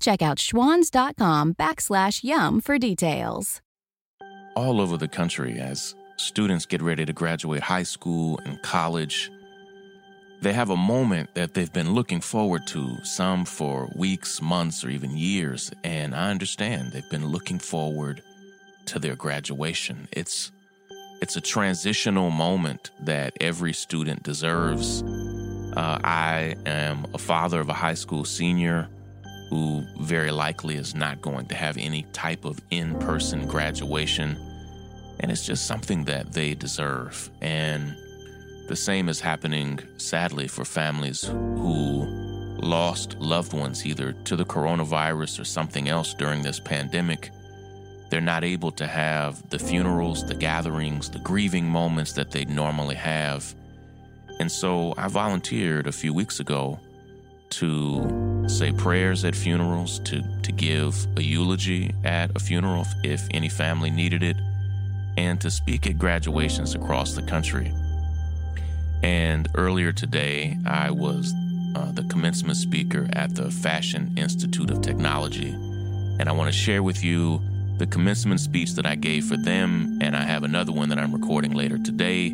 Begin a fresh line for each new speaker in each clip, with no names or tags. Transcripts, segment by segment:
Check out schwans.com backslash YUM for details.
All over the country, as students get ready to graduate high school and college, they have a moment that they've been looking forward to, some for weeks, months, or even years. And I understand they've been looking forward to their graduation. It's it's a transitional moment that every student deserves. Uh, I am a father of a high school senior who very likely is not going to have any type of in person graduation. And it's just something that they deserve. And the same is happening, sadly, for families who lost loved ones either to the coronavirus or something else during this pandemic. They're not able to have the funerals, the gatherings, the grieving moments that they normally have. And so I volunteered a few weeks ago to say prayers at funerals, to, to give a eulogy at a funeral if any family needed it, and to speak at graduations across the country. And earlier today, I was uh, the commencement speaker at the Fashion Institute of Technology. And I want to share with you the commencement speech that I gave for them, and I have another one that I'm recording later today.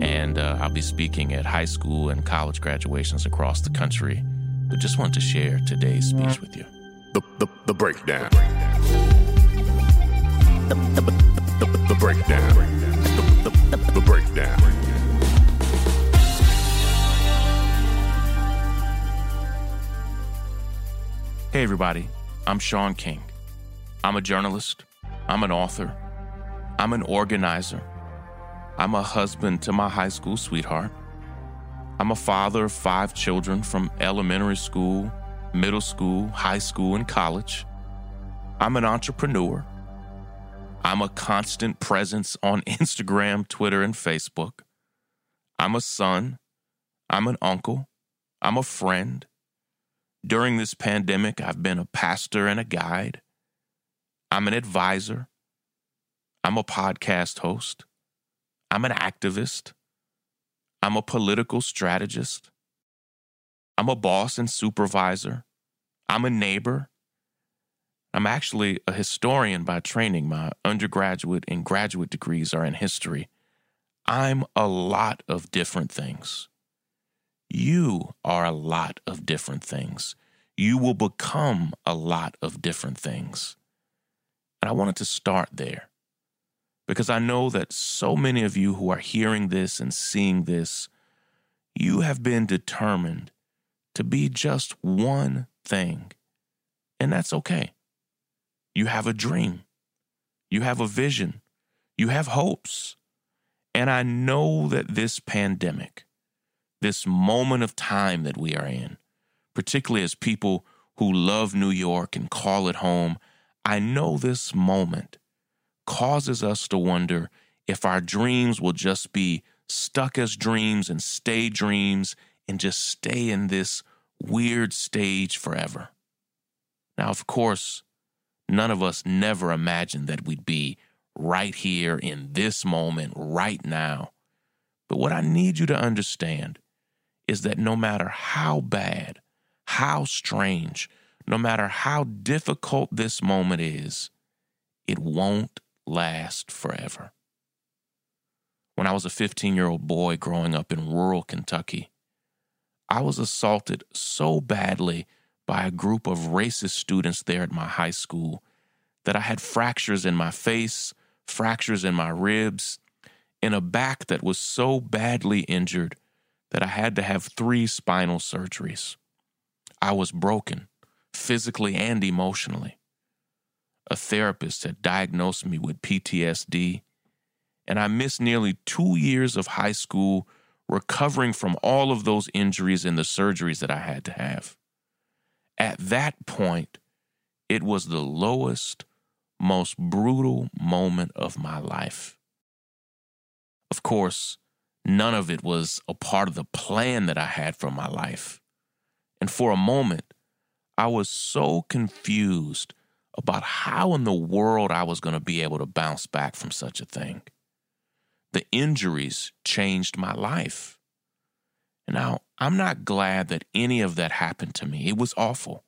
And uh, I'll be speaking at high school and college graduations across the country. But just want to share today's speech with you.
The, the, the breakdown. The, the, the, the breakdown. The, the, the, the breakdown.
Hey, everybody. I'm Shaun King. I'm a journalist. I'm an author. I'm an organizer. I'm a husband to my high school sweetheart. I'm a father of five children from elementary school, middle school, high school, and college. I'm an entrepreneur. I'm a constant presence on Instagram, Twitter, and Facebook. I'm a son. I'm an uncle. I'm a friend. During this pandemic, I've been a pastor and a guide. I'm an advisor. I'm a podcast host. I'm an activist. I'm a political strategist. I'm a boss and supervisor. I'm a neighbor. I'm actually a historian by training. My undergraduate and graduate degrees are in history. I'm a lot of different things. You are a lot of different things. You will become a lot of different things. And I wanted to start there because I know that so many of you who are hearing this and seeing this, you have been determined to be just one thing. And that's okay. You have a dream, you have a vision, you have hopes. And I know that this pandemic, this moment of time that we are in, particularly as people who love New York and call it home, I know this moment causes us to wonder if our dreams will just be stuck as dreams and stay dreams and just stay in this weird stage forever. Now, of course, none of us never imagined that we'd be right here in this moment, right now. But what I need you to understand is that no matter how bad, how strange, no matter how difficult this moment is, it won't last forever. When I was a 15 year old boy growing up in rural Kentucky, I was assaulted so badly by a group of racist students there at my high school that I had fractures in my face, fractures in my ribs, and a back that was so badly injured that I had to have three spinal surgeries. I was broken physically and emotionally. A therapist had diagnosed me with PTSD, and I missed nearly two years of high school recovering from all of those injuries and the surgeries that I had to have. At that point, it was the lowest, most brutal moment of my life. Of course, none of it was a part of the plan that I had for my life. And for a moment, I was so confused about how in the world I was going to be able to bounce back from such a thing. The injuries changed my life. Now I'm not glad that any of that happened to me. It was awful.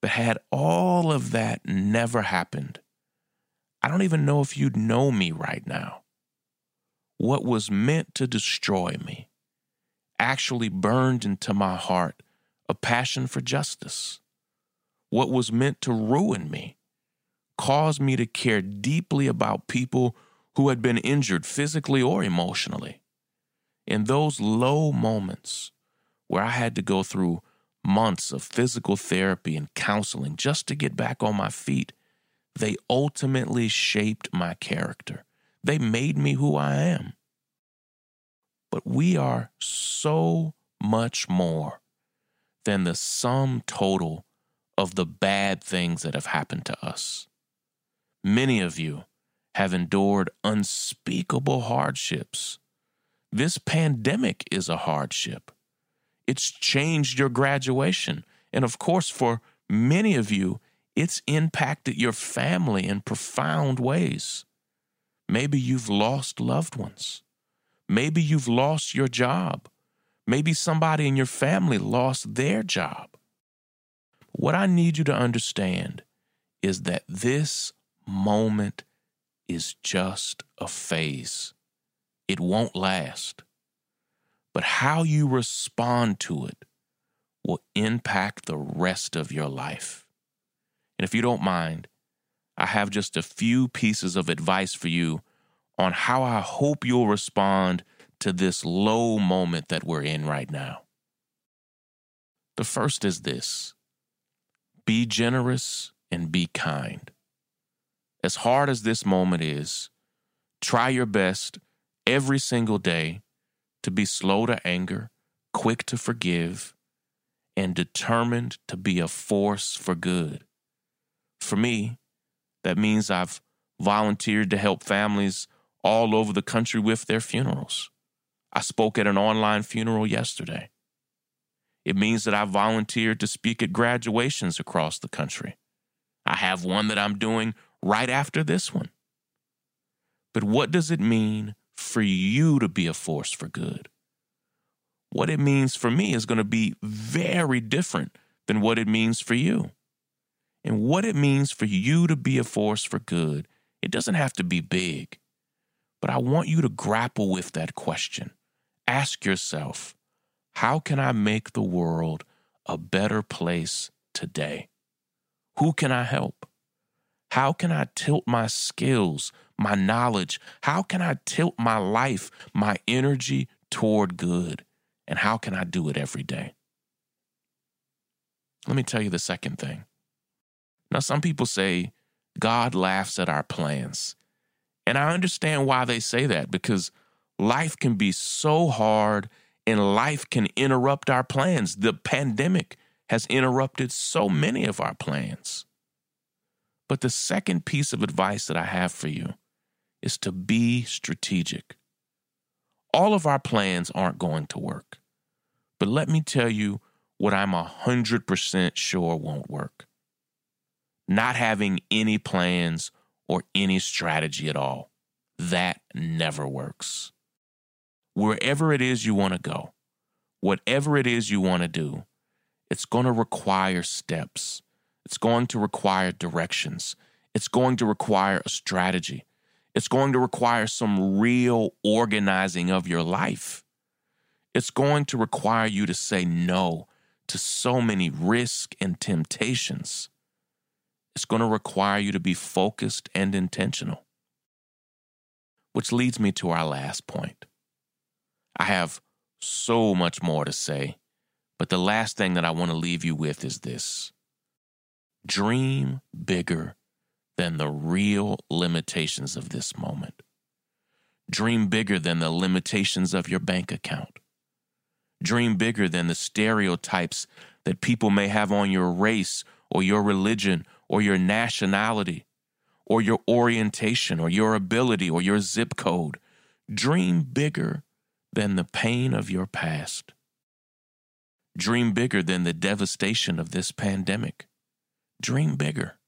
But had all of that never happened, I don't even know if you'd know me right now. What was meant to destroy me actually burned into my heart a passion for justice. What was meant to ruin me caused me to care deeply about people who had been injured physically or emotionally. In those low moments where I had to go through months of physical therapy and counseling just to get back on my feet, they ultimately shaped my character. They made me who I am. But we are so much more than the sum total of the bad things that have happened to us. Many of you have endured unspeakable hardships. This pandemic is a hardship. It's changed your graduation. And of course, for many of you, it's impacted your family in profound ways. Maybe you've lost loved ones. Maybe you've lost your job. Maybe somebody in your family lost their job. What I need you to understand is that this moment is just a phase. It won't last. But how you respond to it will impact the rest of your life. And if you don't mind, I have just a few pieces of advice for you on how I hope you'll respond to this low moment that we're in right now. The first is this be generous and be kind. As hard as this moment is, try your best every single day to be slow to anger, quick to forgive, and determined to be a force for good. For me, that means I've volunteered to help families all over the country with their funerals. I spoke at an online funeral yesterday. It means that I volunteered to speak at graduations across the country. I have one that I'm doing right after this one. But what does it mean for you to be a force for good? What it means for me is going to be very different than what it means for you. And what it means for you to be a force for good, it doesn't have to be big. But I want you to grapple with that question. Ask yourself, how can I make the world a better place today? Who can I help? How can I tilt my skills, my knowledge? How can I tilt my life, my energy toward good? And how can I do it every day? Let me tell you the second thing. Now, some people say God laughs at our plans. And I understand why they say that because life can be so hard and life can interrupt our plans. The pandemic has interrupted so many of our plans. But the second piece of advice that I have for you is to be strategic. All of our plans aren't going to work. But let me tell you what I'm 100% sure won't work not having any plans or any strategy at all. That never works wherever it is you want to go, whatever it is you want to do, it's going to require steps. It's going to require directions. It's going to require a strategy. It's going to require some real organizing of your life. It's going to require you to say no to so many risks and temptations. It's going to require you to be focused and intentional. Which leads me to our last point I have so much more to say, but the last thing that I want to leave you with is this dream bigger than the real limitations of this moment. Dream bigger than the limitations of your bank account. Dream bigger than the stereotypes that people may have on your race or your religion or your nationality or your orientation or your ability or your zip code. Dream bigger than the pain of your past. Dream bigger than the devastation of this pandemic. Dream bigger.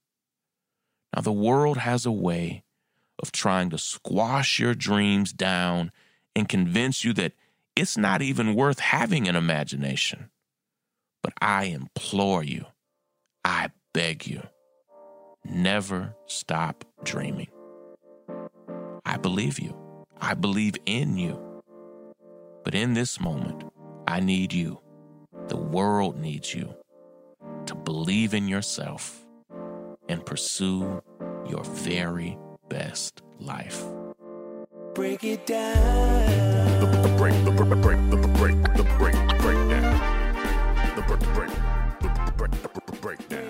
Now, the world has a way of trying to squash your dreams down and convince you that it's not even worth having an imagination. But I implore you, I beg you, never stop dreaming. I believe you. I believe in you. But in this moment, I need you. The world needs you to believe in yourself and pursue your very best life.
Break it down.
The, the break, the break, the break, the break, the break, the breakdown. The break, the break, the, the break, the, the breakdown.